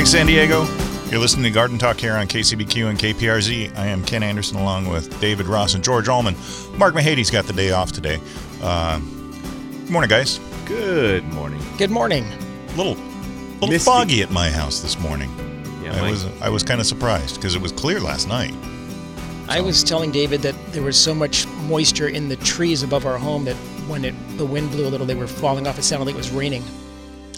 Morning, San Diego. You're listening to Garden Talk here on KCBQ and KPRZ. I am Ken Anderson along with David Ross and George Allman. Mark Mahady's got the day off today. Uh, good morning, guys. Good morning. Good morning. A little, little Misty. foggy at my house this morning. Yeah, I Mike. was I was kind of surprised because it was clear last night. I was telling David that there was so much moisture in the trees above our home that when it the wind blew a little, they were falling off. It sounded like it was raining.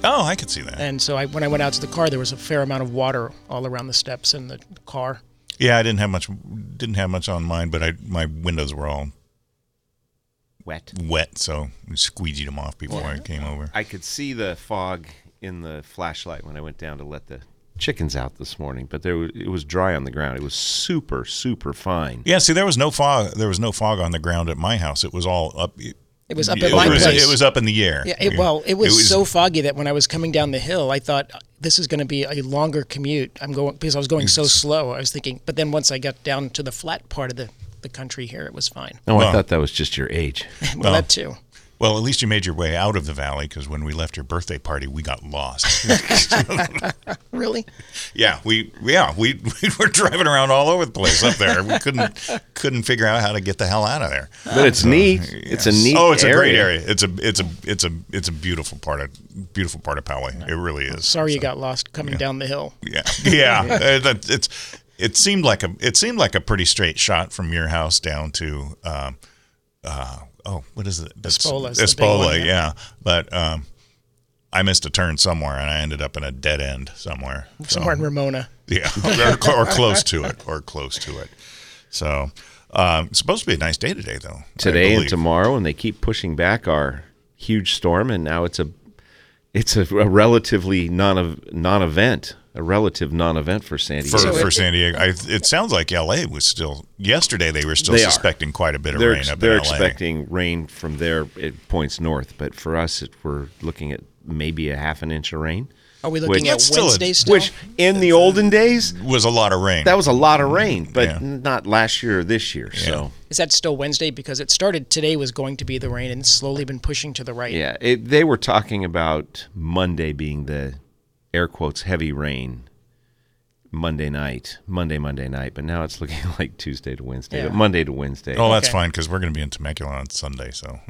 Oh, I could see that. And so I, when I went out to the car, there was a fair amount of water all around the steps in the car. Yeah, I didn't have much didn't have much on mine, but I my windows were all wet. wet, so we squeegeed them off before I came over. I could see the fog in the flashlight when I went down to let the chickens out this morning, but there was, it was dry on the ground. It was super, super fine. Yeah, see, there was no fog. There was no fog on the ground at my house. It was all up. It was up it my was, place. It was up in the air. Yeah, it, well, it was, so foggy that when I was coming down the hill, I thought uh, this is going to be a longer commute. I'm going because I was going so slow. I was thinking, but then once I got down to the flat part of the, the country here, it was fine. Oh, Well- I thought that was just your age. Well, Well, that too. Well, at least you made your way out of the valley because when we left your birthday party, we got lost. Really? yeah, we yeah we, we were driving around all over the place up there. We couldn't couldn't figure out how to get the hell out of there. But it's neat. It's a neat. Oh, it's area. a great area. It's a it's a it's a it's a beautiful part of beautiful part of Poway. It really is. Sorry you got lost coming down the hill. Yeah, yeah. uh, that, it's it seemed like a it seemed like a pretty straight shot from your house down to um, uh, oh what is it? That's- Espola's Espola, one, yeah. yeah. But um, I missed a turn somewhere and I ended up in a dead end somewhere. So, Somewhere in Ramona. yeah, or, or close to it, or close to it. So um, it's supposed to be a nice day today, though. Today and tomorrow, and they keep pushing back our huge storm, and now it's a it's a, a relatively non non event, a relative non event for San Diego. for San Diego, I, it sounds like L.A. was still yesterday. They were still They are. quite a bit of they're rain ex- up they're in L.A. expecting rain from there. it points north, but for us, it, we're looking at maybe a half an inch of rain. Are we Which- looking at That's still a- Wednesday still? Which in the olden days, was a lot of rain. that was a lot of rain, but Yeah. not last year or this year. So Is that still Wednesday? Because it started today was going to be the rain and slowly been pushing to the right. yeah, it, they were talking about Monday being the air quotes heavy rain. Monday night, Monday, Monday night, but now it's looking like Tuesday to Wednesday, Yeah. but Monday to Wednesday. oh, that's Okay. fine because we're going to be in Temecula on Sunday. So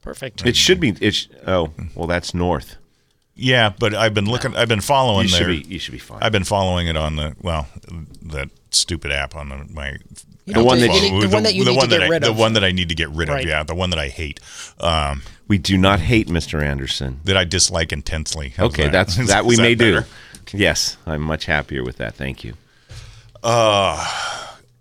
Perfect. It should be. It's oh well, that's north. Yeah, but I've been looking. I've been following You should their. be. You should be fine. I've been following it on the well, that stupid app on the, my. You The one that you you- need- the one that you need to get I, rid the one that I need to get rid of. Right. Yeah, the one that I hate. Um, we do not hate Mr. Anderson. that I dislike intensely. How's Okay, that? that's that we is may do. Yes, I'm much happier with that. Thank you.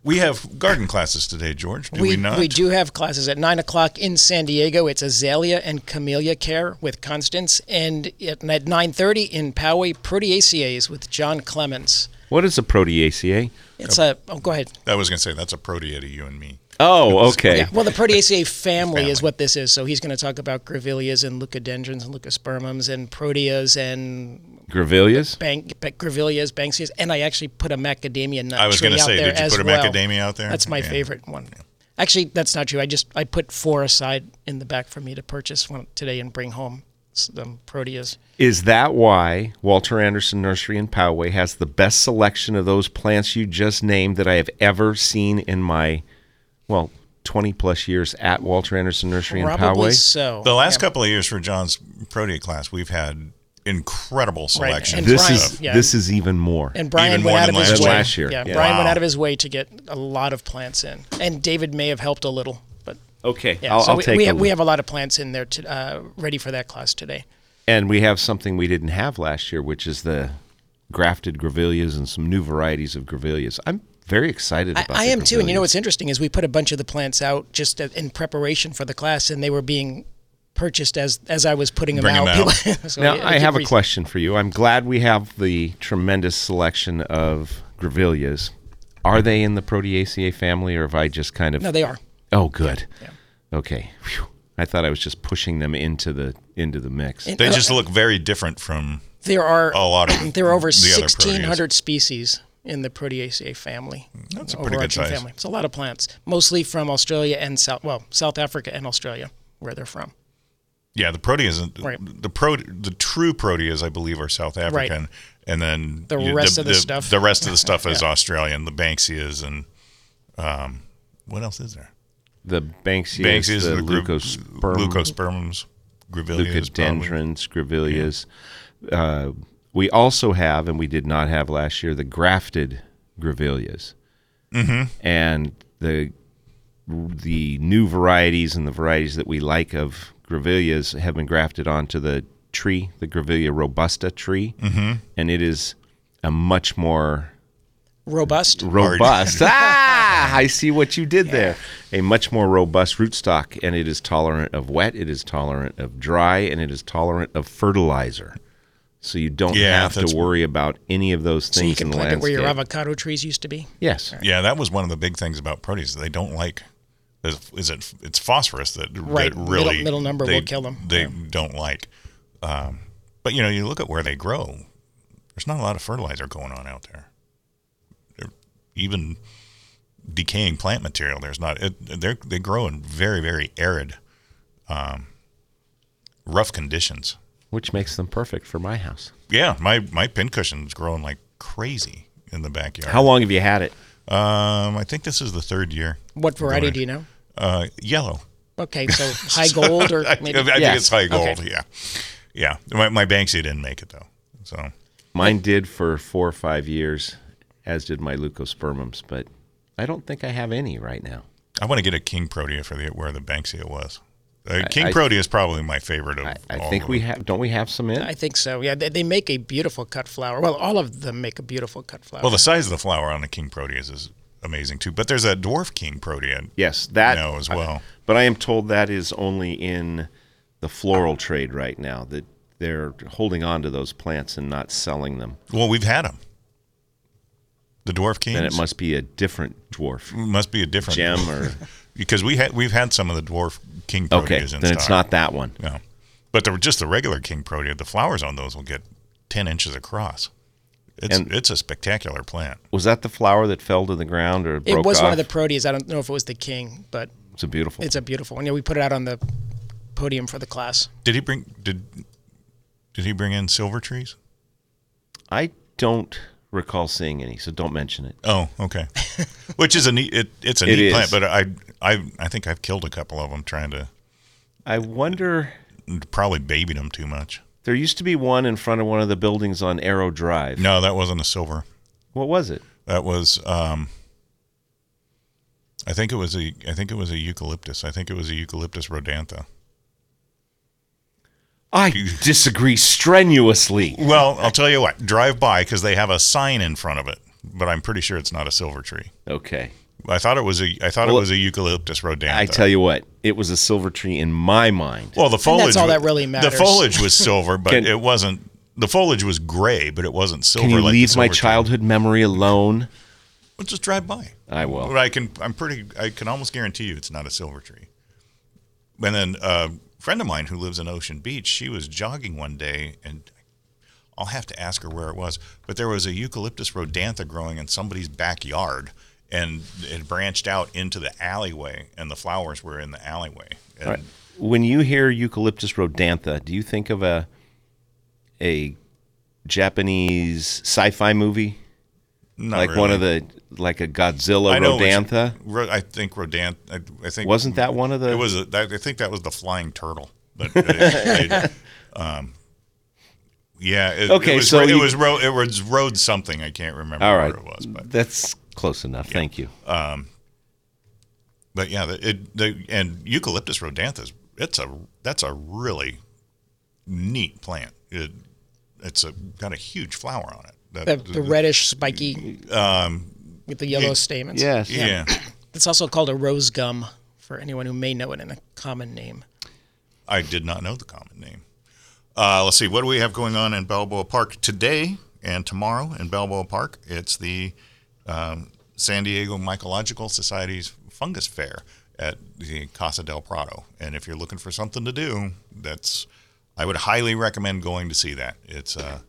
We have garden classes today, George. Do we, we, not? we do have classes at 9 o'clock in San Diego. It's Azalea and Camellia Care with Constance. And at, at 9.30 in Poway, Proteaceae is with John Clements. What is a proteaceae? It's a, oh, go ahead. I was going to say that's a protea to you and me. Oh, okay. Yeah, well, the Proteaceae family, Family. is what this is. So he's going to talk about grevilleas and leucadendrons and leucospermums and proteas and Grevilleas. bank, grevilleas, banksias. And I actually put a macadamia nut I was going to say, did you put a well. macadamia out there? That's my Yeah. favorite one. Actually, that's not true. I just I put four aside in the back for me to purchase one today and bring home s- the proteas. Is that why Walter Anderson Nursery in Poway has the best selection of those plants you just named that I have ever seen in my, well, 20 plus years at Walter Anderson Nursery in Probably Poway? so. The last Yeah. couple of years for John's protea class, we've had incredible selection. And This Brian- is yeah. this is even more. And Brian Even went more out than of his way. Last year. Yeah, Yeah. Brian went out of his way to get a lot of plants in, and David may have helped a little, but Okay, Yeah, I'll, so I'll we, take we a have, we have a lot of plants in there to, uh, ready for that class today. And we have something we didn't have last year, which is the grafted grevilleas and some new varieties of grevilleas. I'm very excited I, about. I the am too. And you know what's interesting is we put a bunch of the plants out just uh, in preparation for the class, and they were being purchased as as I was putting them Bring 'em out. out. So Now, I I keep have a question for you. I'm glad we have the tremendous selection of grevilleas. Are they in the Proteaceae family, or have I just kind of? No, they are. Oh, good. Yeah. Okay. Phew. I thought I was just pushing them into the into the mix. And- They Uh, just look very different from There are a lot of there are over the other sixteen proteas. hundred species in the Proteaceae family. That's a pretty good size. family. It's a lot of plants, mostly from Australia and South well South Africa and Australia, where they're from. Yeah, the proteas, Right. the pro, the true proteas, I believe, are South African, and then The rest of the stuff. The rest of the stuff is Australian. The Banksias and um, what else is there? The Banksias, Banksias, the, the, gru- leucosperm, leucospermums, grevilleas, probably. leucadendrons, grevilleas. Uh, we also have, and we did not have last year, the grafted grevilleas, mm-hmm. and the the new varieties and the varieties that we like of grevilleas have been grafted onto the tree, the Grevillea robusta tree, mm-hmm. and it is a much more Robust. robust. ah, I see what you did there. A much more robust rootstock, and it is tolerant of wet, it is tolerant of dry, and it is tolerant of fertilizer. So you don't Yeah, have to worry about any of those So you things can in the plant it where your avocado trees used to be. yes. Yeah, that was one of the big things about proteas. They don't like. Is, is it? It's phosphorus that, Right, that middle- really middle number they, will kill 'em. They Yeah. don't like. Um, but you know, you look at where they grow. There's not a lot of fertilizer going on out there. They're, even decaying plant material. There's not. It, they they grow in very very arid, um, rough conditions. Which makes them perfect for my house. Yeah, my my pincushion's growing like crazy in the backyard. How long have you had it? Um, I think this is the third year. What variety do you know? Uh, yellow. Okay, so high gold or I, maybe I think Yes. it's high gold. Okay. Yeah, yeah. My, my Banksy didn't make it though. So Mine did for four or five years, as did my leucospermums, but I don't think I have any right now. I want to get a King Protea for the where the Banksia was. Uh, King I- Protea is probably my favorite of I, I all think of we have. Don't we have some in? I think so. Yeah, they, they make a beautiful cut flower. Well, all of them make a beautiful cut flower. Well, the size of the flower on the King Proteas is amazing too. But there's a dwarf King Protea. yes, that know as well. but I am told that is only in the floral trade right now. That they're holding on to those plants and not selling them. Well, we've had them. The dwarf king. Then it must be a different dwarf It must be a different gem or because we had we've had some of the dwarf King Proteas okay. in Then stock. it's not that one. No, but the, just the regular King Protea, the flowers on those will get ten inches across. It's And- it's a spectacular plant. Was that the flower that fell to the ground or it broke was one of the proteas. I don't know if it was the king, but It's a beautiful. it's a beautiful one. Yeah, we put it out on the podium for the class. Did he bring did did he bring in silver trees? I don't recall seeing any, so don't mention it. Oh, okay. Which is a neat it, it's a It neat is. plant, but I I I think I've killed a couple of them trying to I wonder. probably babied them too much. There used to be one in front of one of the buildings on Arrow Drive. No, that wasn't a silver. What was it? That was um I think it was a I think it was a eucalyptus. I think it was a eucalyptus rhodantha. I disagree strenuously. Well, I'll tell you what. Drive by because they have a sign in front of it, but I'm pretty sure it's not a silver tree. Okay. I thought it was a I thought Well, it was a eucalyptus rhodantha. I tell you what, it was a silver tree in my mind. Well, the foliage That's all that really matters. The foliage was silver, but Can- it wasn't. The foliage was gray, but it wasn't silver. Can you like the leave my silver tree. childhood memory alone? Well, just drive by. I will. But I can. I'm pretty. I can almost guarantee you it's not a silver tree. And then a friend of mine who lives in Ocean Beach, she was jogging one day, and I'll have to ask her where it was, but there was a eucalyptus rhodantha growing in somebody's backyard, and it branched out into the alleyway, and the flowers were in the alleyway. Right. When you hear eucalyptus rhodantha, do you think of a a Japanese sci-fi movie not like really. one of the like a Godzilla I know which- I think rodant. I, I think Wasn't that one of the? It was. A, I think that was the flying turtle. But it, it, um, yeah. It, Okay, It was, so it you- was road. It was road something. I can't remember All what it was, but that's close enough. Thank you. but yeah, the, it the and Eucalyptus rhodantha it's a that's a really neat plant. It it's a got a huge flower on it. That, The, the reddish, spiky, with the yellow stamens. Yes. yeah. It's also called a rose gum for anyone who may know it in a common name. I did not know the common name. Uh, let's see, what do we have going on in Balboa Park today and tomorrow in Balboa Park? It's the um, San Diego Mycological Society's Fungus Fair at the Casa del Prado. And if you're looking for something to do, that's I would highly recommend going to see that. It's a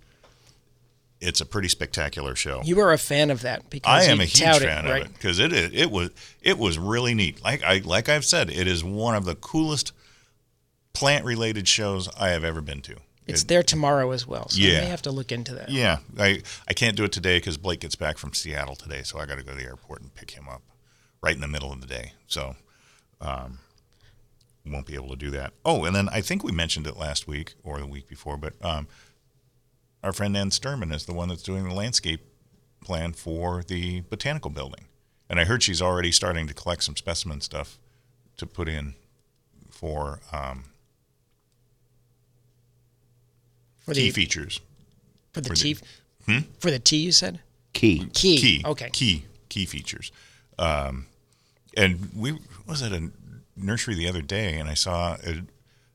it's a pretty spectacular show. You are a fan of that because I am a huge fan it, right? of it because it, it it was it was really neat. Like I like I've said, it is one of the coolest plant related shows I have ever been to. It's It- there tomorrow as well, so Yeah. I may have to look into that. yeah, I I can't do it today because Blake gets back from Seattle today, so I got to go to the airport and pick him up right in the middle of the day. So, um, won't be able to do that. Oh, and then I think we mentioned it last week or the week before, but um, our friend Ann Sturman is the one that's doing the landscape plan for the botanical building, and I heard she's already starting to collect some specimen stuff to put in for um, For key the features. for the for the- tea for the T, you said Key. key. key Okay. key key features um, and we was at a nursery the other day and i saw it,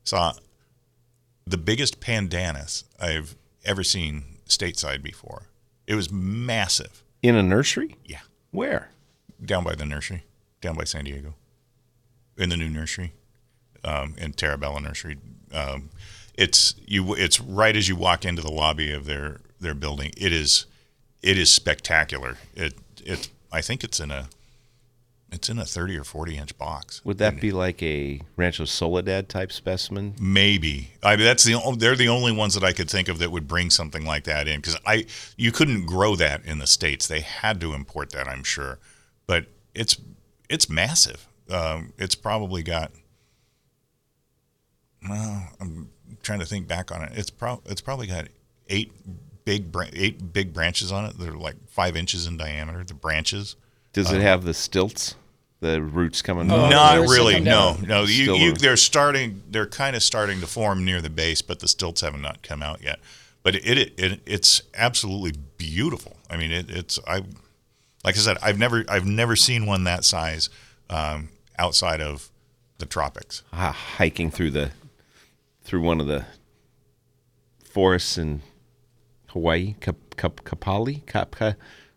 saw the biggest pandanus i've ever seen stateside before it was massive In a nursery? yeah Where? down by the nursery down by san diego in the new nursery um, in Terra Bella Nursery. Um, it's you. It's right as you walk into the lobby of their their building. It is it is spectacular. It it. I think it's in a it's in a thirty or forty inch box. Would that be like a Rancho Soledad type specimen? Maybe I mean, that's the they're the only ones that I could think of that would bring something like that in because I you couldn't grow that in the states. They had to import that, I'm sure, but it's it's massive. Um, it's probably got. Well, I'm trying to think back on it. It's pro it's probably got eight big bra- eight big branches on it. They're like five inches in diameter. The branches. Does it have the stilts? The roots coming Oh, off? Not really. No, no. You, you, they're starting. They're kind of starting to form near the base, but the stilts haven't not come out yet. But it, it, it it's absolutely beautiful. I mean, it, it's I, like I said, I've never I've never seen one that size um, outside of the tropics. Ah, hiking through the through one of the forests in Hawaii, Kap, Kap, Kapali. Kap, Ka-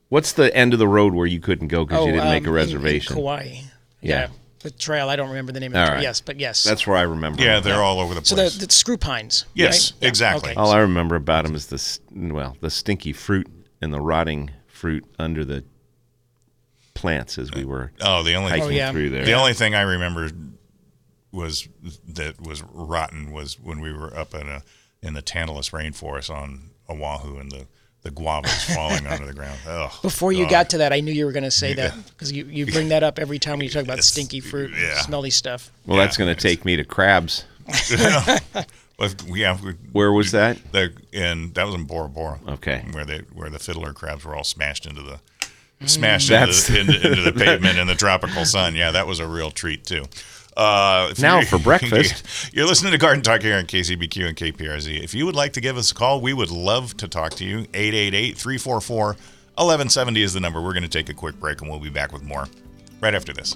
what's the end of the road where you couldn't go because you didn't make um, a in- reservation? In, Kauai. Yeah. The trail. I don't remember the name of All the trail. right. Yes, but yes. That's where I remember. Yeah, them. they're all over the so place. the, the screw pines. Yes, right? Yeah, exactly. okay. All I remember about them is the s- well, the stinky fruit and the rotting fruit under the plants as we were oh, the only hiking Oh, yeah. through there. The only thing I remember was that was rotten was when we were up in a in the Tantalus rainforest on Oahu and the the guavas falling onto the ground. Ugh. Before you Oh. got to that, I knew you were going to say that because you, you bring that up every time you talk about Yes. stinky fruit, Yeah. smelly stuff. well, that's going to take me to crabs. But yeah, we, Where was that? the and that was in Bora Bora. Okay. where they where the fiddler crabs were all smashed into the mm. smashed That's- into, the, into, into the pavement in the tropical sun. Yeah, that was a real treat too. Uh, Now for breakfast. You're listening to Garden Talk here on KCBQ and KPRZ. If you would like to give us a call, we would love to talk to you. 888-344-1170 is the number. We're going to take a quick break and we'll be back with more right after this.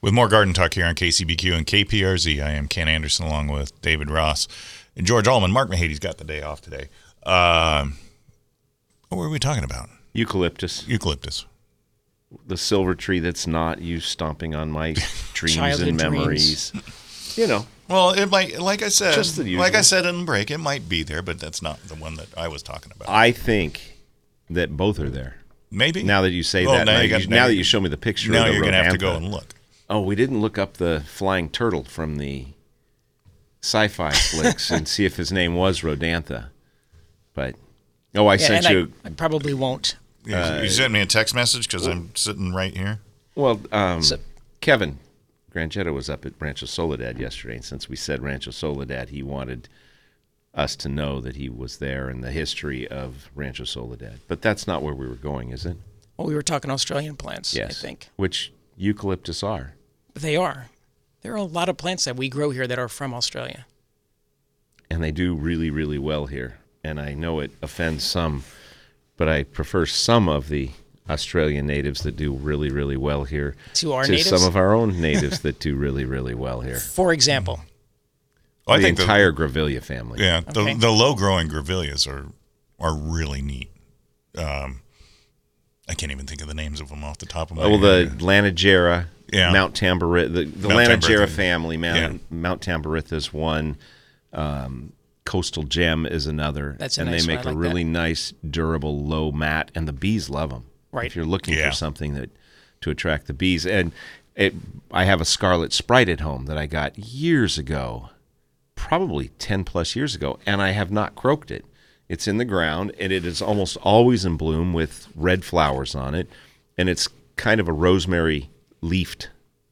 with more Garden Talk here on KCBQ and KPRZ. I am Ken Anderson along with David Ross and George Allman. Mark Mahady's got the day off today. Um, what were we talking about? Eucalyptus. Eucalyptus. the silver tree that's not you stomping on my dreams Childhood and dreams. memories. You know, Well, it might, like I said, Just the like I said in the break, it might be there, but that's not the one that I was talking about. I think that both are there. Maybe Now that you say Well, that, now now, you you, got- now now that you- you show me the picture, now of the you're gonna have to go and look. Oh, we didn't look up the flying turtle from the sci-fi flicks and see if his name was Rodantha. But oh, I Yeah, sent and you. I, I probably won't. You, Uh, you sent me a text message because I'm sitting right here. Well, um, So- Kevin Grangetta was up at Rancho Soledad yesterday, and since we said Rancho Soledad, he wanted us to know that he was there and the history of Rancho Soledad. But that's not where we were going, is it? Well, we were talking Australian plants, Yes. I think. Which eucalyptus are. They are. There are a lot of plants that we grow here that are from Australia. and they do really, really well here. And I know it offends some, but I prefer some of the Australian natives that do really, really well here To our to natives? some of our own natives that do really, really well here. For example, Well, I the think entire Grevillea family. the, yeah, Okay. the, the low growing grevilleas are are really neat. Um, I can't even think of the names of them off the top of my head. Well, the head. Lanigera, Yeah. Mount Tamborith, the, the Mount Lanigera Tamborith. family, Mount, Yeah. Mount Tamborith is one. Um, Coastal Gem is another. That's a and nice they one. make I a like really nice, durable, low mat, and the bees love them. Right. If you're looking Yeah. for something that to attract the bees, and it, I have a scarlet sprite at home that I got years ago, probably ten plus years ago, and I have not croaked it. It's in the ground, and it is almost always in bloom with red flowers on it, and it's kind of a rosemary leafed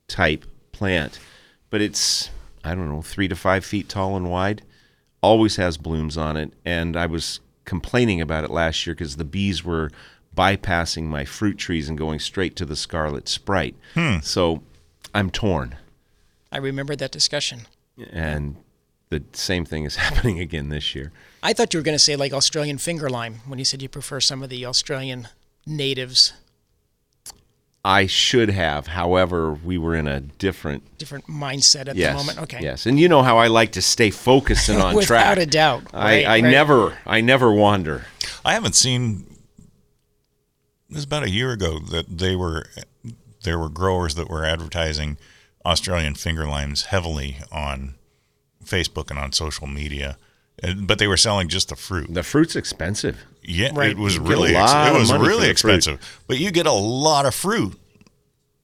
type plant, but it's I don't know three to five feet tall and wide. Always has blooms on it, and I was complaining about it last year because the bees were bypassing my fruit trees and going straight to the scarlet sprite. Hmm. So I'm torn, I remember that discussion. and the same thing is happening again this year. I thought you were going to say like Australian finger lime when you said you prefer some of the Australian natives, I should have, however, we were in a different different mindset at yes, the moment. Okay. Yes, and you know how I like to stay focused and on Without track. Without a doubt. I, Right, I right. never, I never wander. I haven't seen. It was about a year ago that they were there were growers that were advertising Australian finger limes heavily on Facebook and on social media, but they were selling just the fruit. The fruit's expensive. Yeah, Right. it was You really ex- it was really the fruit. expensive, but you get a lot of fruit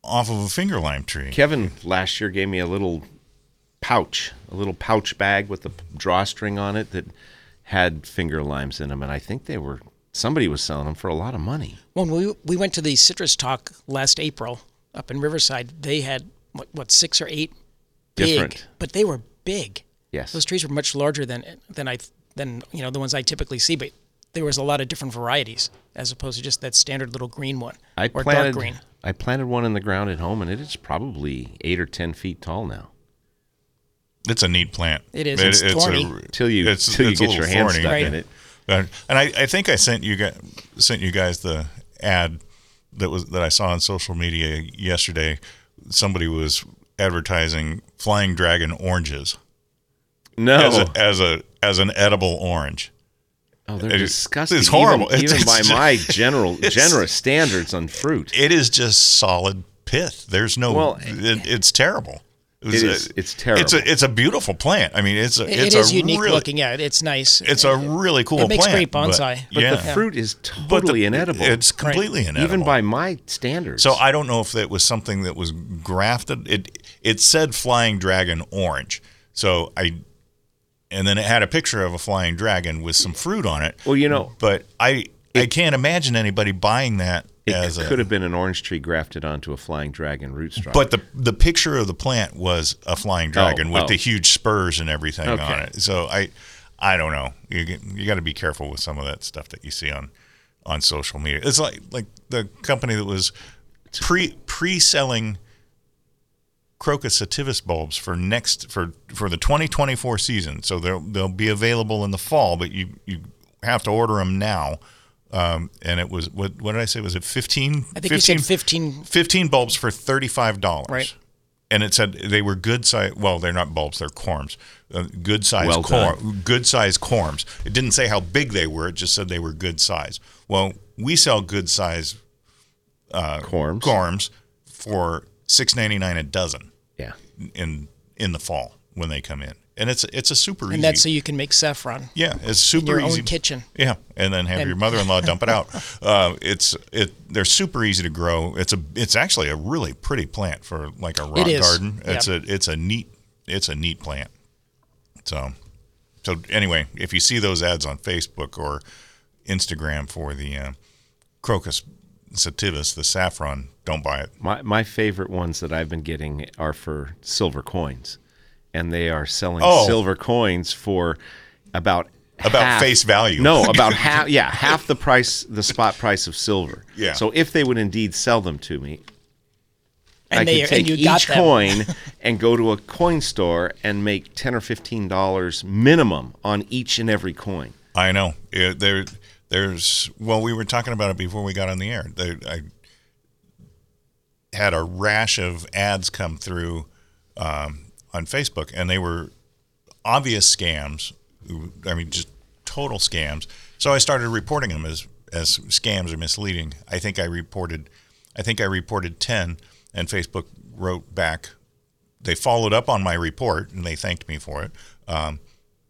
off of a finger lime tree. Kevin last year gave me a little pouch, a little pouch bag with a drawstring on it that had finger limes in them, and I think they were somebody was selling them for a lot of money. When we we went to the citrus talk last April up in Riverside, they had what, what six or eight big, Different. but they were big. Yes, Those trees were much larger than than I than you know the ones I typically see, but there was a lot of different varieties as opposed to just that standard little green one I or planted. dark green. I planted one in the ground at home, and it is probably eight or ten feet tall now. It's a neat plant. It is. It's thorny. Till you- it's, till you it's a get your little hand thorny. stuck Right. in it. Uh, and I, I think I sent you guys sent you guys the ad that was that I saw on social media yesterday. Somebody was advertising flying dragon oranges No, as a, as a as an edible orange. Oh, they're it- disgusting. it's horrible. even, It's- even by it's- my general generous standards on fruit. It is just solid pith. There's no. Well, it, it's terrible. was It a- it's terrible. It's a it's a beautiful plant. I mean, it's a it's it is a unique really, looking. Yeah, it's nice. It's a really cool It makes plant. great bonsai. But yeah, the fruit is But the- totally inedible. It's completely inedible. even by my standards. So I don't know if that was something that was grafted. It it said flying dragon orange. So I and then it had a picture of a flying dragon with some fruit on it. Well, you know- but I I can't imagine anybody buying that it could a. have been an orange tree grafted onto a flying dragon rootstock. But the the picture of the plant was a flying oh, dragon with oh. the huge spurs and everything on it. So I I don't know. You you got to be careful with some of that stuff that you see on on social media. It's like like the company that was pre pre selling Crocus sativus bulbs for next for for the 2024 season. So they'll they'll be available in the fall, but you you have to order them now. Um, and it was what what did I say? Was it 15? I think you said 15. 15 bulbs for $35. Right. And it said they were good size. Well, they're not bulbs; they're corms. Uh, good size Well corm, good size corms. It didn't say how big they were. It just said they were good size. Well, we sell good size uh, Corms. corms for six ninety nine a dozen Yeah. in in the fall when they come in, and it's it's a super easy. And that's so you can make saffron yeah, it's super in super your easy. own kitchen. Yeah, and then have And- your mother-in-law dump it out. Uh, it's it. They're super easy to grow. It's a. It's actually a really pretty plant for like a rock is, garden. It's yeah. a. It's a neat. It's a neat plant. So, so anyway, if you see those ads on Facebook or Instagram for the uh, crocus sativus, the saffron, don't buy it. My my favorite ones that I've been getting are for silver coins, and they are selling Oh. silver coins for about About half- face value. No, about half. Yeah, half the price, the spot price of silver. Yeah. So if they would indeed sell them to me, And I they could take and you each coin and go to a coin store and make ten or fifteen dollars minimum on each and every coin. I know. It, there, there's. Well, we were talking about it before we got on the air. There, I had a rash of ads come through um, on Facebook, and they were obvious scams. I mean, just total scams. So I started reporting them as as scams or misleading. I think I reported, I think I reported ten, and Facebook wrote back. They followed up on my report and they thanked me for it. Um,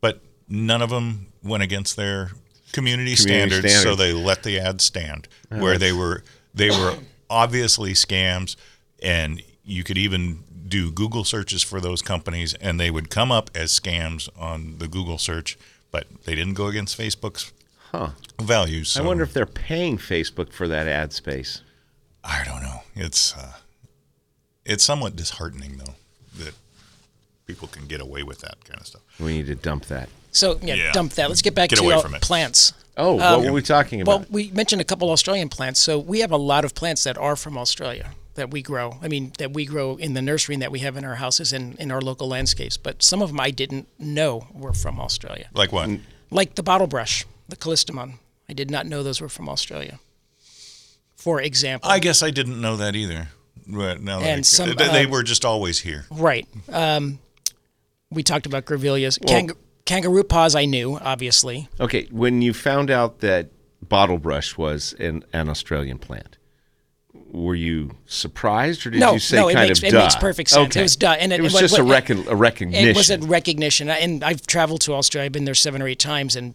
but none of them went against their community, Community standards, so they let the ads stand. where they were they were obviously scams, and you could even do Google searches for those companies, and they would come up as scams on the Google search, but they didn't go against Facebook's Huh. values. So I wonder if they're paying Facebook for that ad space. I don't know. It's uh, it's somewhat disheartening though that people can get away with that kind of stuff. We need to dump that. So yeah, Yeah. dump that. Let's get back Get to away from it. plants. Oh, what were we talking about? Well, we mentioned a couple Australian plants, so we have a lot of plants that are from Australia that we grow. I mean, that we grow in the nursery and that we have in our houses and in our local landscapes. But some of them I didn't know were from Australia, Like what? like the bottle brush, the callistemon. I did not know those were from Australia. For example, I guess I didn't know that either. But now And I- some, they, they uh, were just always here. right? Um, we talked about grevilleas, Kang- kangaroo paws. I knew, obviously. Okay, when you found out that bottle brush was an, an Australian plant, were you surprised, or did No, you say no, it kind makes- of it duh? makes perfect sense. It was duh, and it- it was what- just a, recon, a recognition. It was a recognition, and I've traveled to Australia. I've been there seven or eight times, and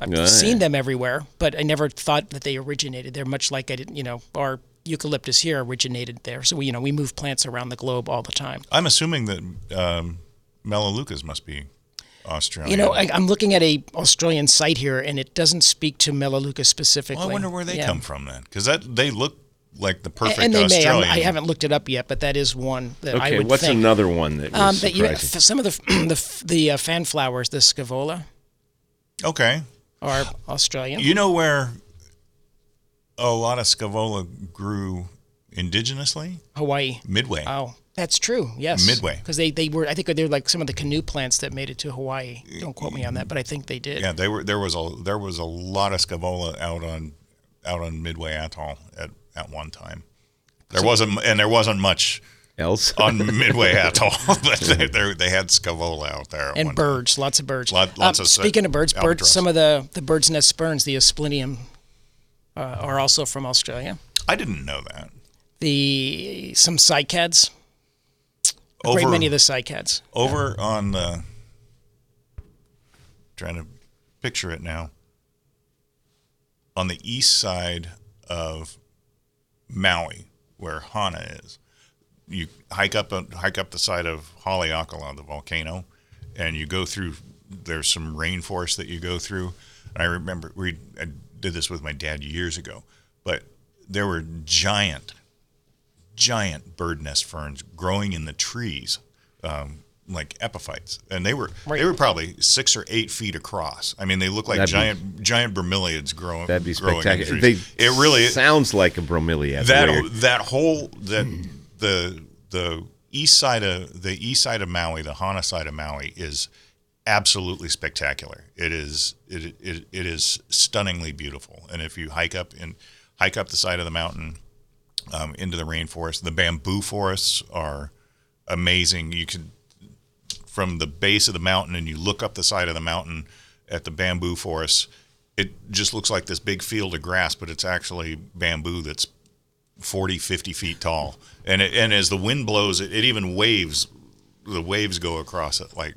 I've Yeah. seen them everywhere. But I never thought that they originated there. Much like I didn't, you know, our eucalyptus here originated there. So we, you know, we move plants around the globe all the time. I'm assuming that um, Melaleucas must be Australian. You know, I, I'm looking at a Australian site here, and it doesn't speak to Melaleuca specifically. Well, I wonder where they Yeah. come from then, because that they look like the perfect And they may. I'm, I haven't looked it up yet, but that is one that I Okay, would what's think. another one that was Um, that you, surprising? f- some of the the f- the uh, fan flowers, the scaevola, Okay, are Australian. you know where a lot of Scaevola grew indigenously? Hawaii. Midway. Oh, that's true. Yes, Midway. because they, they were. I think they're like some of the canoe plants that made it to Hawaii. Don't quote me on that, but I think they did. Yeah, they were. There was a there was a lot of Scaevola out on out on Midway Atoll at at one time. There wasn't, and there wasn't much Else? on Midway Atoll, but they, they, they had Scaevola out there. And one time. birds, lots of birds. Lot- lots Um, of sa- speaking of birds, birds. Some of the the birds' nest ferns, the asplenium, uh, are also from Australia. I didn't know that. The some cycads. A great Over- many of the cycads. Over on the trying to picture it now. On the east side of Maui, where Hana is, you hike up hike up the side of Haleakala, the volcano, and you go through. There's some rainforest that you go through. And I remember we I did this with my dad years ago, but there were giant, giant bird nest ferns growing in the trees, um, like epiphytes, and they were Right. they were probably six or eight feet across. I mean, they look like That'd be- giant giant bromeliads growing. That'd be growing in spectacular. trees. They it really sounds like a bromeliad. that Weird. that whole that the the east side of the east side of Maui, the Hana side of Maui, is absolutely spectacular. It is it, it, it is stunningly beautiful. And if you hike up and hike up the side of the mountain um, into the rainforest, the bamboo forests are amazing. You can from the base of the mountain and you look up the side of the mountain at the bamboo forests. It just looks like this big field of grass, but it's actually bamboo that's 40, 50 feet tall. And it, and as the wind blows, it, it even waves. The waves go across it like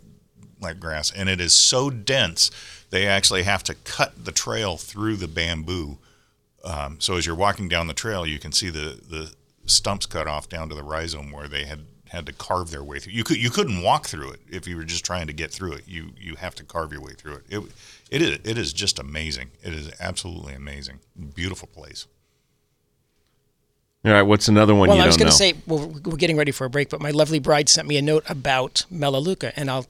like grass, and it is so dense they actually have to cut the trail through the bamboo. Um, so as you're walking down the trail, you can see the the stumps cut off down to the rhizome where they had had to carve their way through. You could you couldn't walk through it if you were just trying to get through it. You you have to carve your way through it. It it is it is just amazing. It is absolutely amazing. Beautiful place. All right, what's another one Well, you I was going to say, well, we're getting ready for a break, but my lovely bride sent me a note about Melaleuca, and I'll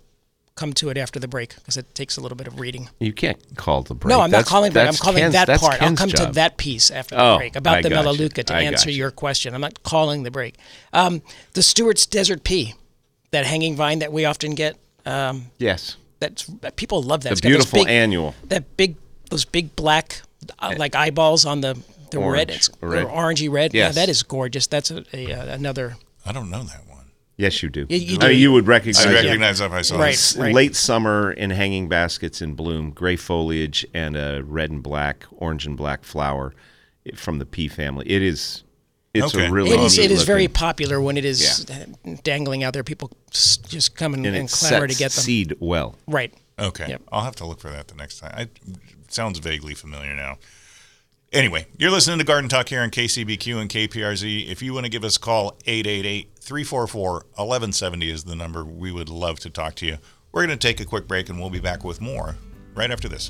come to it after the break because it takes a little bit of reading. you can't call the break. No, I'm That's- not calling break. I'm calling Ken's- that that's part. I'll Ken's come to that piece after the Oh, break about I the gotcha. Melaleuca to I answer gotcha. your question. I'm not calling the break. Um, the Sturt's Desert Pea, that hanging vine that we often get, um, Yes, that's people love that. the It's got those beautiful big- annual. that big those big black uh, like eyeballs on the the red it's red. or orangey red yeah that is gorgeous that's a, a uh, another I don't know that one. Yes, you do. Yeah, you I mean, you would recognize I it. recognize that if I saw Right. it. S- Late summer in hanging baskets in bloom, gray foliage and a red and black, orange and black flower from the pea family. It is. It's Okay. a really. It is. It is very popular when it is dangling out there people just come and, and and clamor to get them seed well. right Okay. Yep. I'll have to look for that the next time. I, it sounds vaguely familiar now. Anyway, you're listening to Garden Talk here on KCBQ and KPRZ. If you want to give us a call, 888 344 1170 is the number. We would love to talk to you. We're going to take a quick break and we'll be back with more right after this.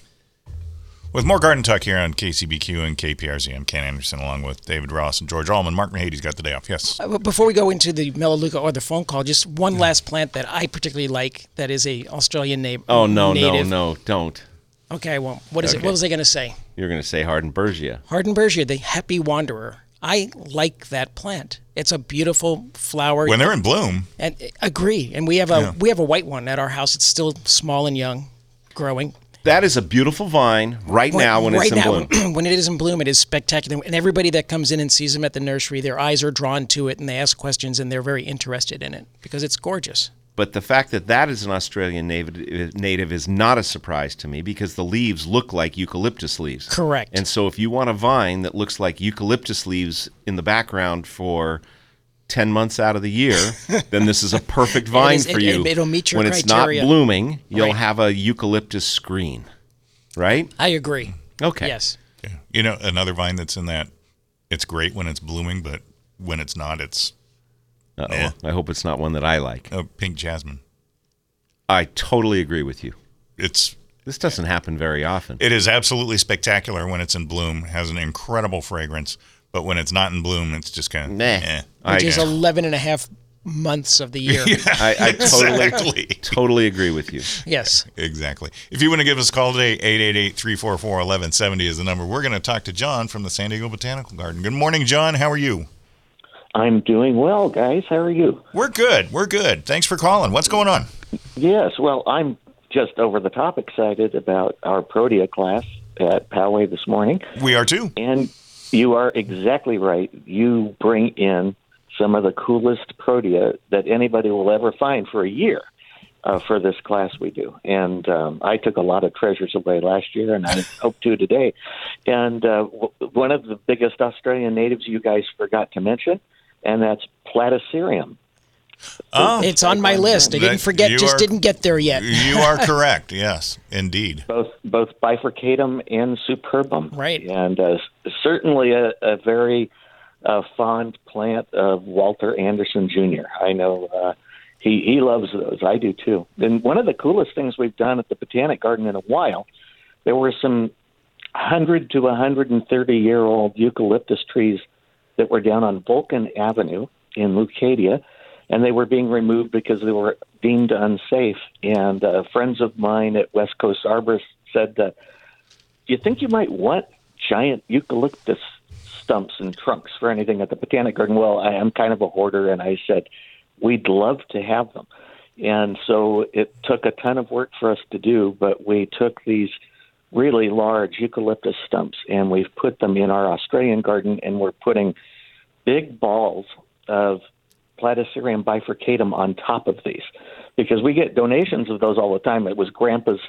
with more Garden Talk here on KCBQ and KPRZ. I'm Ken Anderson along with David Ross and George Allman. Mark Mahady's got the day off. Yes. Uh, but Before we go into the Melaleuca or the phone call, just one last plant that I particularly like that is a Australian name. Oh no, native. no, no! Don't. Okay, well, won't. What is it? What was I going to say? You're going to say Hardenbergia. Hardenbergia, the happy wanderer. I like that plant. It's a beautiful flower. When they're in bloom, and agree. And we have a Yeah. we have a white one at our house. It's still small and young, growing. That is a beautiful vine right now when right it's in now, bloom. when it is in bloom, it is spectacular. And everybody that comes in and sees them at the nursery, their eyes are drawn to it, and they ask questions, and they're very interested in it because it's gorgeous. But the fact that that is an Australian native, native is not a surprise to me because the leaves look like eucalyptus leaves. Correct. And so if you want a vine that looks like eucalyptus leaves in the background for 10 months out of the year, then this is a perfect vine is- for it- you. it- it'll meet your when it's not blooming, you'll Right. have a eucalyptus screen. Right? I agree. Okay. Yes. yeah. you know, another vine that's in that, it's great when it's blooming, but when it's not, it's Uh-oh. Yeah. I hope it's not one that I like. uh, pink jasmine. I totally agree with you. It's This doesn't happen very often. It is absolutely spectacular when it's in bloom. Has an incredible fragrance, but when it's not in bloom, it's just kind of Meh. Eh. I, Which is 11 and a half months of the year. I, I totally, Exactly. totally agree with you. Yes. Exactly. If you want to give us a call today, 888-344-1170 is the number. We're going to talk to John from the San Diego Botanical Garden. Good morning, John. How are you? I'm doing well, guys. How are you? We're good. We're good. Thanks for calling. What's going on? Yes, well, I'm just over the top excited about our Protea class at Poway this morning. We are too. And you are exactly right. You bring in some of the coolest Protea that anybody will ever find for a year uh, for this class we do. And um, I took a lot of treasures away last year, and I hope to today. And uh, w- one of the biggest Australian natives you guys forgot to mention, and that's Platycerium. Oh, It's on my list. I didn't forget, just are- didn't get there yet. you are correct. Yes, indeed. both both bifurcatum and superbum. Right. And uh, certainly a, a very uh, fond plant of Walter Anderson Jr. I know uh, he he loves those. I do too. And one of the coolest things we've done at the Botanic Garden in a while, there were some 100 to 130 year old eucalyptus trees that were down on Vulcan Avenue in Leucadia, and they were being removed because they were deemed unsafe. And uh, friends of mine at West Coast Arborists said, uh, "Do you think you might want giant eucalyptus stumps and trunks for anything at the Botanic Garden?" Well, I am kind of a hoarder, and I said, "We'd love to have them." And so it took a ton of work for us to do, but we took these really large eucalyptus stumps and we've put them in our Australian garden and we're putting big balls of Platycerium bifurcatum on top of these because we get donations of those all the time. It was grandpa's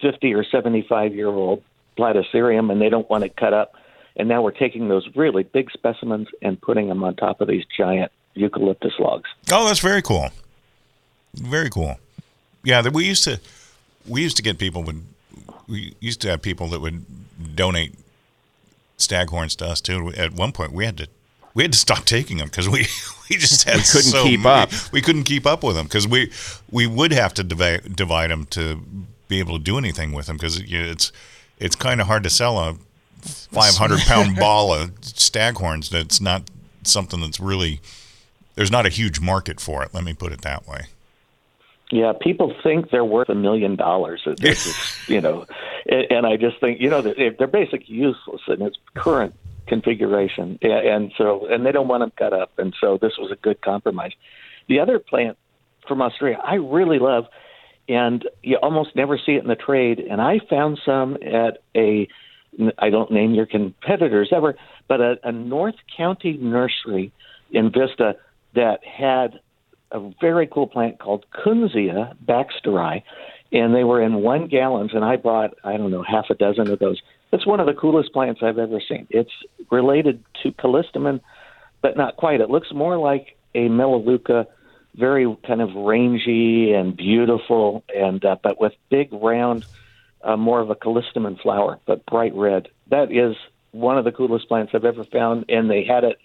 50 or 75 year old Platycerium and they don't want it cut up. And now we're taking those really big specimens and putting them on top of these giant eucalyptus logs. Oh, that's very cool. Very cool. Yeah, we used to we used to get people would we used to have people that would donate staghorns to us too. At one point, we had to we had to stop taking them because we we just had We couldn't so keep many- up. We couldn't keep up with them because we we would have to divide, divide them to be able to do anything with them because it's it's kind of hard to sell a 500 pound ball of staghorns. That's not something that's really there's not a huge market for it. Let me put it that way. Yeah, people think they're worth a million dollars. You know, and and I just think, you know, they're, they're basically useless in its current configuration, and so, and they don't want them cut up, and so this was a good compromise. The other plant from Australia, I really love, and you almost never see it in the trade. And I found some at a, I don't name your competitors ever, but a, a North County nursery in Vista that had a very cool plant called Kunzea baxteri, and they were in one gallons, and I bought I don't know half a dozen of those. It's one of the coolest plants I've ever seen. It's related to callistemon, but not quite. It looks more like a melaleuca, very kind of rangy and beautiful, and uh, but with big round, uh, more of a callistemon flower, but bright red. That is one of the coolest plants I've ever found, and they had it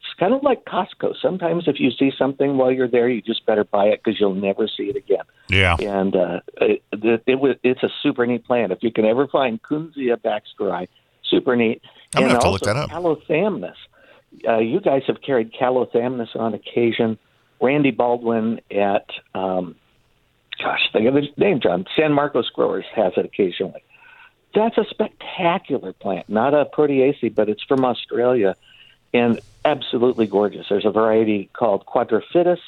it's kind of like Costco. Sometimes if you see something while you're there, you just better buy it because you'll never see it again. Yeah. And uh, it, it, it it's a super neat plant. If you can ever find Kunzea baxteri, super neat. I'm gonna and have to also look that up. Calothamnus. Uh, you guys have carried Calothamnus on occasion. Randy Baldwin at um, gosh, think of his name, John. San Marcos Growers has it occasionally. That's a spectacular plant, not a proteaceae, but it's from Australia and absolutely gorgeous. There's a variety called quadrifidus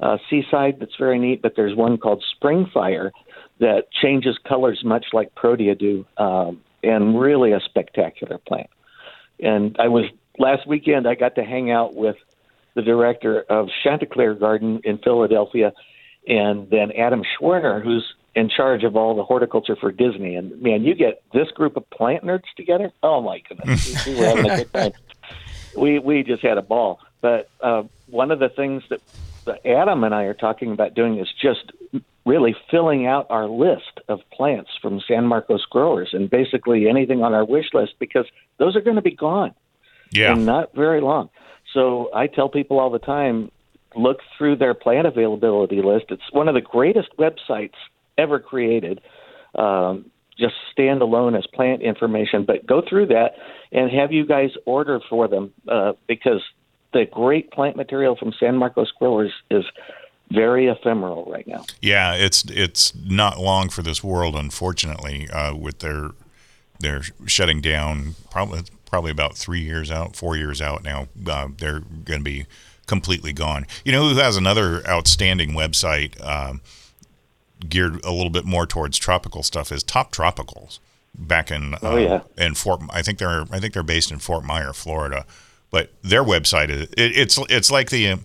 uh, Seaside that's very neat, but there's one called Springfire that changes colors much like Protea do, um, and really a spectacular plant. And I was last weekend. I got to hang out with the director of Chanticleer Garden in Philadelphia, and then Adam Schwerner, who's in charge of all the horticulture for Disney. And man, you get this group of plant nerds together. Oh my goodness, we were having a good time. We we just had a ball. But uh, one of the things that Adam and I are talking about doing is just really filling out our list of plants from San Marcos growers and basically anything on our wish list because those are going to be gone Yeah. and not very long. So I tell people all the time look through their plant availability list. It's one of the greatest websites ever created. Um, just stand alone as plant information, but go through that and have you guys order for them uh, because the great plant material from San Marcos growers is very ephemeral right now. Yeah, it's it's not long for this world, unfortunately, uh, with their they're shutting down. Probably probably about three years out, four years out now. Uh, they're going to be completely gone. You know who has another outstanding website um, geared a little bit more towards tropical stuff is Top Tropicals. Back in uh, Oh, yeah. in Fort, I think they're I think they're based in Fort Myer, Florida. But their website is it, it's it's like the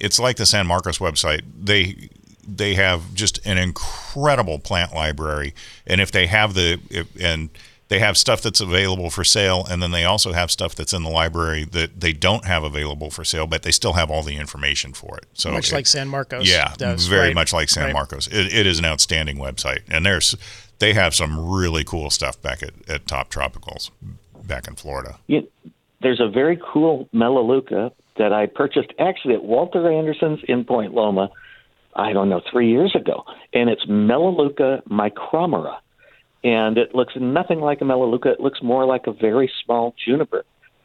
it's like the San Marcos website. They they have just an incredible plant library, and if they have the if, and they have stuff that's available for sale, and then they also have stuff that's in the library that they don't have available for sale, but they still have all the information for it. So much it- like San Marcos. yeah, does, very right? much like San Right. Marcos. It, it is an outstanding website, and there's they have some really cool stuff back at, at Top Tropicals back in Florida. You, there's a very cool Melaleuca that I purchased actually at Walter Anderson's in Point Loma, I don't know, three years ago. And it's Melaleuca micromera. And it looks nothing like a melaleuca. It looks more like a very small juniper.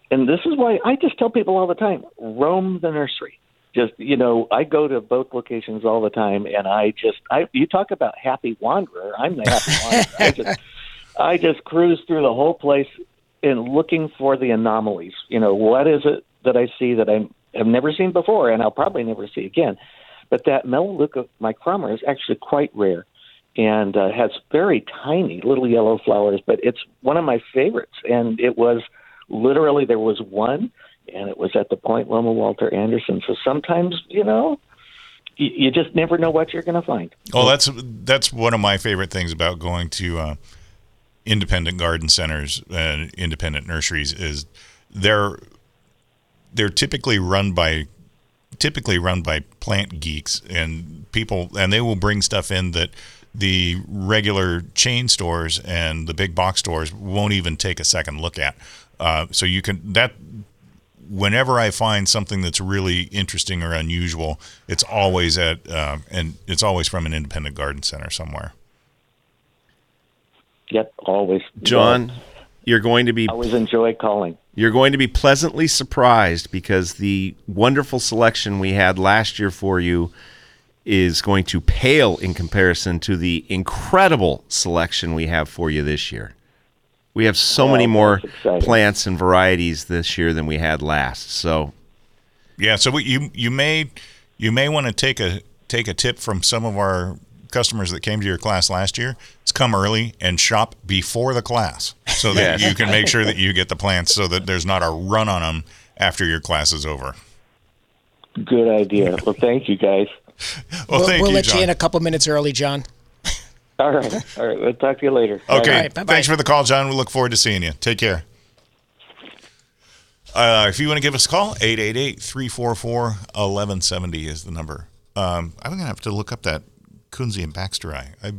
And this is why I just tell people all the time: roam the nursery. Just you know, I go to both locations all the time, and I just I you talk about happy wanderer. I'm the happy wanderer. I just I just cruise through the whole place and looking for the anomalies. You know, what is it that I see that I have never seen before, and I'll probably never see again. But that Melaleuca micromera is actually quite rare and uh, has very tiny little yellow flowers, but it's one of my favorites. And it was literally there was one, and it was at the Point Loma Walter Anderson. So sometimes, you know, you, just never know what you're going to find. Oh, that's that's one of my favorite things about going to uh, independent garden centers and independent nurseries is they're they're typically run by typically run by plant geeks and people and they will bring stuff in that the regular chain stores and the big box stores won't even take a second look at uh, so you can that whenever I find something that's really interesting or unusual, it's always at uh, and it's always from an independent garden center somewhere. Yep, always. John, you're going to be always enjoy calling. you're going to be pleasantly surprised because the wonderful selection we had last year for you is going to pale in comparison to the incredible selection we have for you this year. We have so many more exciting. plants and varieties this year than we had last. So Yeah, so what you you may you may want to take a take a tip from some of our customers that came to your class last year. Is come early and shop before the class so that Yes. you can make sure that you get the plants so that there's not a run on them after your class is over. Good idea. Well, thank you guys. Well, we'll thank we'll you, let John. you in a couple minutes early, John. All right. All right. We'll talk to you later. Okay. All right, bye-bye. Thanks for the call, John. We look forward to seeing you. Take care. Uh, if you want to give us a call, 888-344-1170 is the number. Um, I'm going to have to look up that Kunze and Baxter eye. I,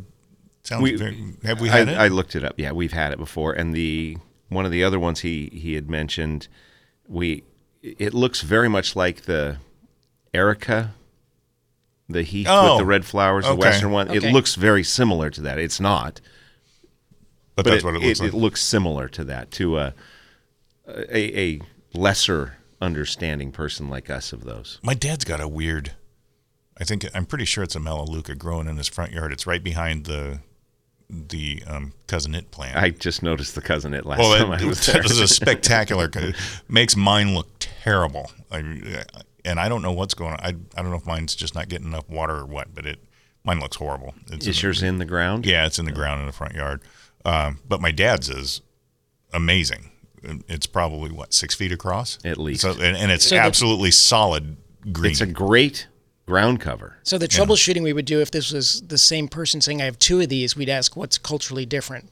sounds We- very, have we had I, it? I looked it up. Yeah, we've had it before. And the one of the other ones he he had mentioned, we it looks very much like the Erica, the heath Oh, with the red flowers, the okay. western one. It looks very similar to that. It's not, but, but that's it, what it looks like. it looks similar to that to a a, a lesser understanding person like us of those. My dad's got a weird. I think I'm pretty sure it's a melaleuca growing in his front yard. It's right behind the the um, cousin it plant. I just noticed the cousin it last well, time it, I was there. that is a spectacular. makes mine look terrible. I, and I don't know what's going on. I, I don't know if mine's just not getting enough water or what, but it mine looks horrible. It's Is yours in the ground? Yeah, it's in the ground in the front yard. Um, but my dad's is amazing. It's probably what six feet across At least. So, and, and it's So the- absolutely solid green. It's a great ground cover. So the troubleshooting we would do if this was the same person saying I have two of these, we'd ask what's culturally different.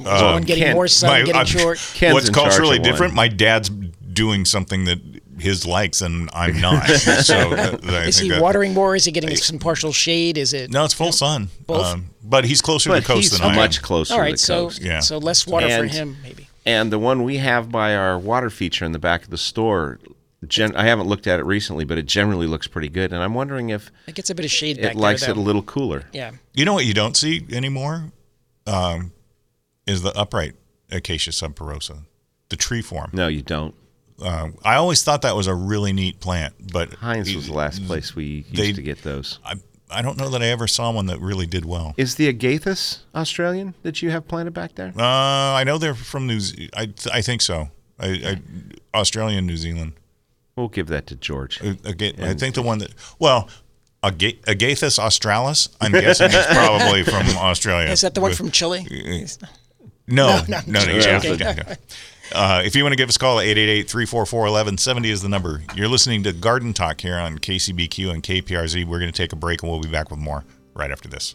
Is one getting Ken- more sun, My- getting I- short. Ken's What's culturally of one. different? My dad's doing something that his likes, and I'm not. so uh, I Is think he that- watering more? Is he getting some partial shade? Is it No, it's full sun. Both? Um, but he's closer to the coast than I am. much closer all to the So coast. Yeah. so less water And- for him, maybe. And the one we have by our water feature in the back of the store, gen- I haven't looked at it recently, but it generally looks pretty good. And I'm wondering if It gets a bit of shade back it likes there. it a little cooler. Yeah. You know what you don't see anymore um, is the upright acacia subporosa, the tree form. No, you don't. Um, I always thought that was a really neat plant, but Heinz was the last place we used They- to get those. I, I don't know that I ever saw one that really did well. Is the agathis Australian that you have planted back there? Uh, I know they're from New. Ze- I I think so. I, I Australia and New Zealand. We'll give that to George. Uh, Aga- I think the one that well, Aga- Agathis australis. I'm guessing is probably from Australia. Is that the one With- from Chile? No, no, No, no, no, no. I'm yeah, joking. yeah, yeah. Uh, if you want to give us a call, 888-344-1170 is the number. You're listening to Garden Talk here on KCBQ and KPRZ. We're going to take a break and we'll be back with more right after this.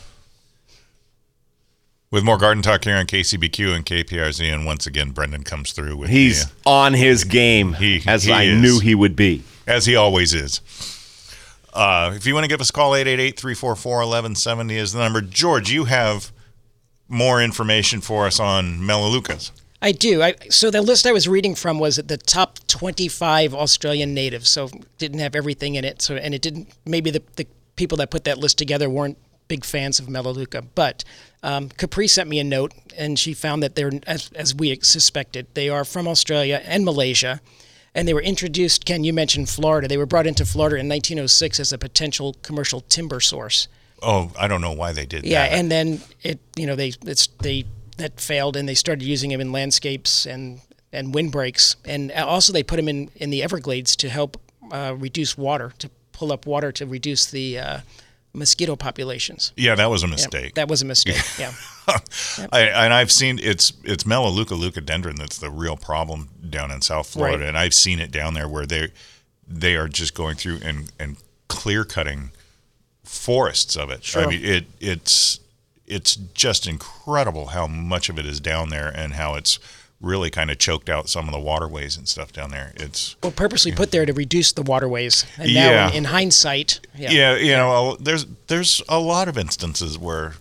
with more garden talk here on KCBQ and KPRZ. And once again, Brendan comes through with He's the, on his game, He- as he I is. knew he would be. as he always is. Uh, if you want to give us a call, 888 344 1170 is the number. George, you have more information for us on Melaleucas. I do. I, so the list I was reading from was the top 25 Australian natives. So didn't have everything in it. So and it didn't. Maybe the, the people that put that list together weren't big fans of Melaleuca. But um, Capri sent me a note, and she found that they're as, as we suspected. They are from Australia and Malaysia. And they were introduced. Ken, you mentioned Florida. They were brought into Florida in 1906 as a potential commercial timber source. Oh, I don't know why they did that. Yeah, that. and then it, you know, they it's they that failed, and they started using them in landscapes and and windbreaks, and also they put them in in the Everglades to help uh, reduce water, to pull up water to reduce the uh, mosquito populations. yeah, that was a Yeah, mistake. that was a mistake. Yeah. I, and I've seen it's it's Melaleuca leucadendron that's the real problem down in South Florida, Right. and I've seen it down there where they they are just going through and and clear cutting forests of it. I mean, it it's it's just incredible how much of it is down there and how it's really kind of choked out some of the waterways and stuff down there. It's Well, purposely put there to reduce the waterways, and Yeah. now in, in hindsight, yeah, yeah, you know, there's there's a lot of instances where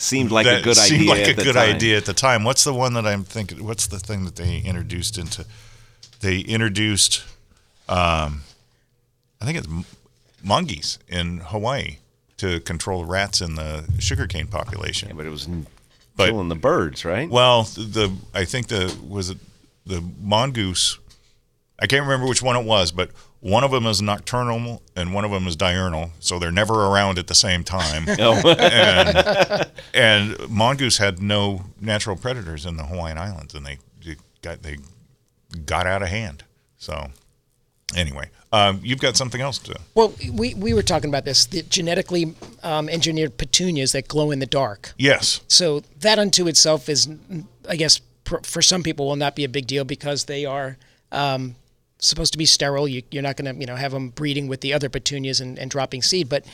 Seemed like that a good seemed idea. like at a the good time. idea at the time. What's the one that I'm thinking? What's the thing that they introduced into? They introduced, um, I think it's m- mongoose in Hawaii to control rats in the sugarcane population. Yeah, but it was n- But- killing the birds, right? Well, the I think the was it the mongoose. I can't remember which one it was, but one of them is nocturnal and one of them is diurnal, so they're never around at the same time. Oh. and, and mongoose had no natural predators in the Hawaiian Islands, and they, they got they got out of hand. So, anyway, um, you've got something else to. Well, we, we were talking about this the genetically um, engineered petunias that glow in the dark. Yes, So that unto itself is, I guess, pr- for some people will not be a big deal because they are um, supposed to be sterile. You, you're not going to, you know, have them breeding with the other petunias and, and dropping seed. But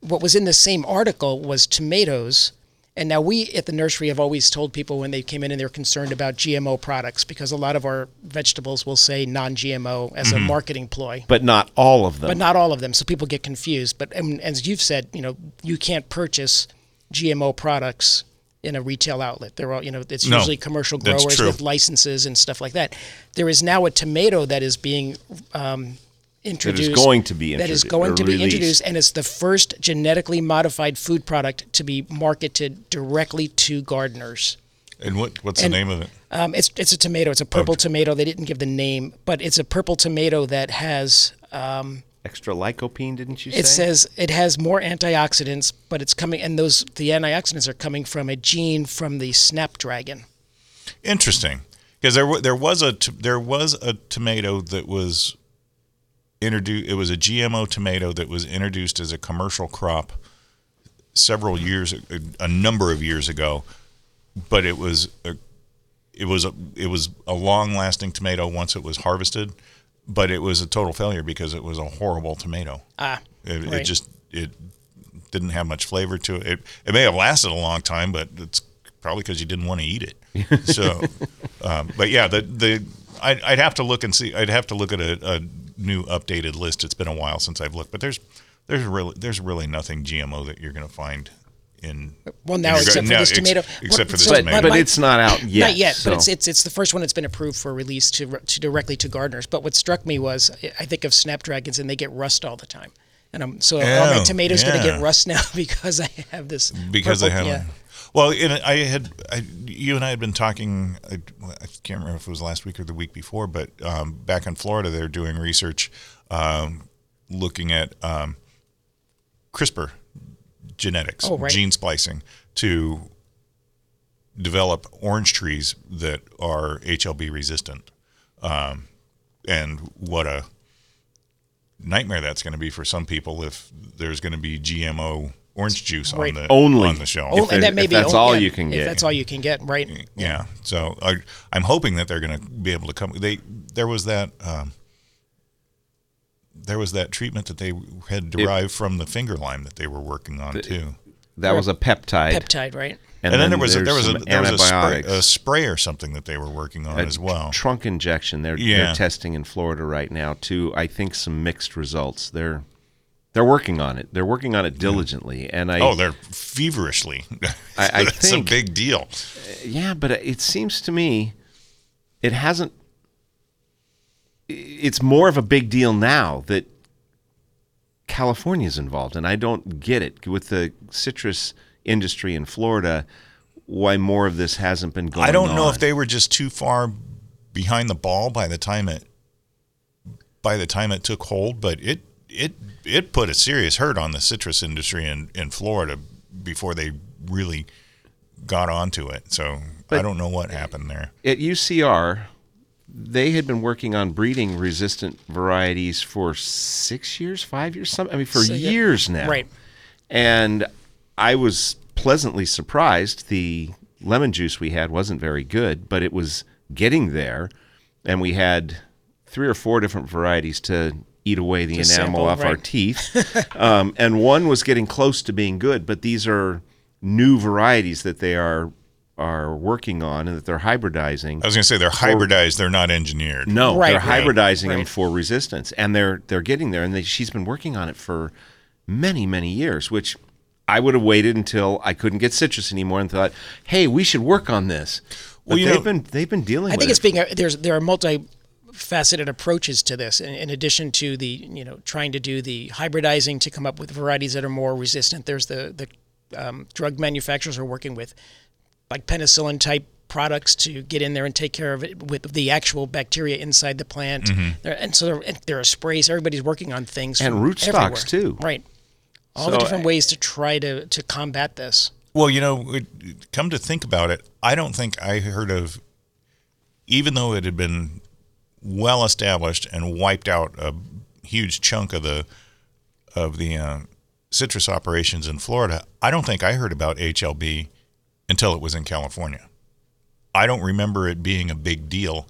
what was in the same article was tomatoes. And now we at the nursery have always told people when they came in and they're concerned about GMO products because a lot of our vegetables will say non-GMO as a marketing ploy but not all of them. but not all of them. So people get confused. But um, as you've said, you know, you can't purchase GMO products in a retail outlet. They're all, you know, it's No, usually commercial growers with licenses and stuff like that. There is now a tomato that is being um, introduced. going to be that is going or to be released. introduced, and it's the first genetically modified food product to be marketed directly to gardeners. and what what's And- the name of it? Um, it's it's a tomato. It's a purple tomato. They didn't give the name, but it's a purple tomato that has. Um, Extra lycopene, didn't you say? it says it has more antioxidants, but it's coming, and those the antioxidants are coming from a gene from the snapdragon. Interesting, because there there was a t- there was a tomato that was introduced. It was a GMO tomato that was introduced as a commercial crop several years, a, a number of years ago. But it was a, it was a it was a long lasting tomato once it was harvested, but it was a total failure because it was a horrible tomato. Ah, It, it just it didn't have much flavor to it. It, it may have lasted a long time, but it's probably because you didn't want to eat it. So, um, but yeah, the the I'd, I'd have to look and see. I'd have to look at a, a new updated list. It's been a while since I've looked, but there's there's really there's really nothing GMO that you're going to find in. well now in except garden. for No, this ex- tomato. except What- for this so- but, tomato. but my- it's not out yet. Not yet, so- but it's it's it's the first one that's been approved for release to to directly to gardeners. But what struck me was I think of snapdragons and they get rust all the time, and I'm so all my Oh, tomatoes going to get rust now because I have this because they purple- have. yeah. Well, in, I had I, you and I had been talking. I, I can't remember if it was last week or the week before, but um, back in Florida, they're doing research um, looking at um, CRISPR genetics, Oh, right. gene splicing, to develop orange trees that are HLB resistant. Um, and what a nightmare that's going to be for some people if there's going to be GMO orange juice Right. on the Only. on the shelf. Oh, and that may if be that's oh, all yeah, you can if get. that's all you can get, right? Yeah. So I, I'm hoping that they're going to be able to come. They there was that um, there was that treatment that they had derived from the finger lime that they were working on too. That was a peptide. Peptide, right? And, then, there was a, there was a there was a spray, a spray or something that they were working on a as well. Trunk injection. They're, Yeah. they're testing in Florida right now too. I think some mixed results. They're they're working on it. They're working on it diligently, and I oh, they're feverishly. I- I That's think- a big deal. Uh, yeah, but uh, it seems to me it hasn't. It's more of a big deal now that California's involved, and I don't get it with the citrus industry in Florida. Why more of this hasn't been going? I don't know on. if they were just too far behind the ball by the time it by the time it took hold, but it it it put a serious hurt on the citrus industry in, in Florida before they really got onto it. So I don't know what happened there. at UCR, they had been working on breeding resistant varieties for six years, five years, some I mean for So, yeah, years now. right. And I was pleasantly surprised. The lemon juice we had wasn't very good, but it was getting there, and we had three or four different varieties to eat away the To enamel sample, off our teeth. um, and one was getting close to being good, but these are new varieties that they are are working on and that they're hybridizing. I was going to say they're hybridized; they're not engineered. No, Right, they're right, hybridizing them for resistance, and they're they're getting there. And they, she's been working on it for many many years, which I would have waited until I couldn't get citrus anymore and thought, hey, we should work on this. But Well, you they've know- been they've been dealing. I with think it. it's being a, there's there are multi-faceted approaches to this. In, in addition to the you know trying to do the hybridizing to come up with varieties that are more resistant, there's the the um, drug manufacturers are working with like penicillin type products to get in there and take care of it with the actual bacteria inside the plant. Mm-hmm. There, and so there, and there are sprays. Everybody's working on things And rootstocks, too. Right. All So the different I- ways to try to to combat this. Well, you know, it, come to think about it, I don't think I heard of, even though it had been well established and wiped out a huge chunk of the of the uh, citrus operations in Florida. I don't think I heard about HLB until it was in California. I don't remember it being a big deal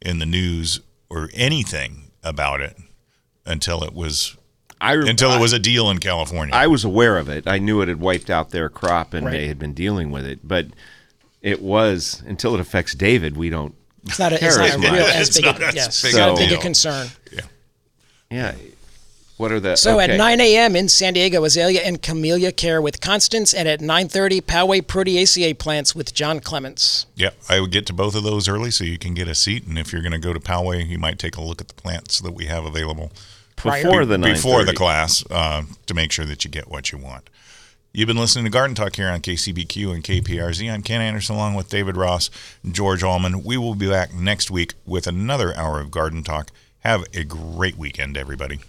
in the news or anything about it until it was I re- until it was a deal in California. I was aware of it. I knew it had wiped out their crop and Right. they had been dealing with it, but it was until it affects David. We don't. It's not a, it's not a real as big. not a, yes, big it's not a a big a concern. Yeah. Yeah. What are the So okay. at 9 a.m. in San Diego, Azalea and Camellia Care with Constance, and at 9:30, Poway Proteaceae plants with John Clements. Yeah, I would get to both of those early so you can get a seat. And if you're going to go to Poway, you might take a look at the plants that we have available before the before the class uh, to make sure that you get what you want. You've been listening to Garden Talk here on KCBQ and KPRZ. I'm Ken Anderson along with David Ross George Allman. We will be back next week with another hour of Garden Talk. Have a great weekend, everybody.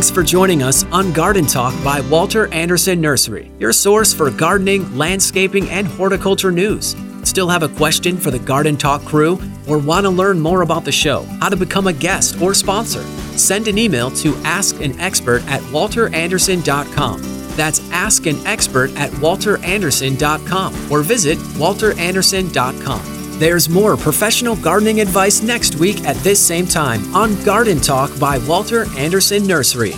Thanks for joining us on Garden Talk by Walter Anderson Nursery, your source for gardening, landscaping, and horticulture news. Still have a question for the Garden Talk crew or want to learn more about the show, how to become a guest or sponsor? Send an email to askanexpert at walteranderson.com. That's askanexpert at walteranderson.com or visit walteranderson.com. There's more professional gardening advice next week at this same time on Garden Talk by Walter Anderson Nursery.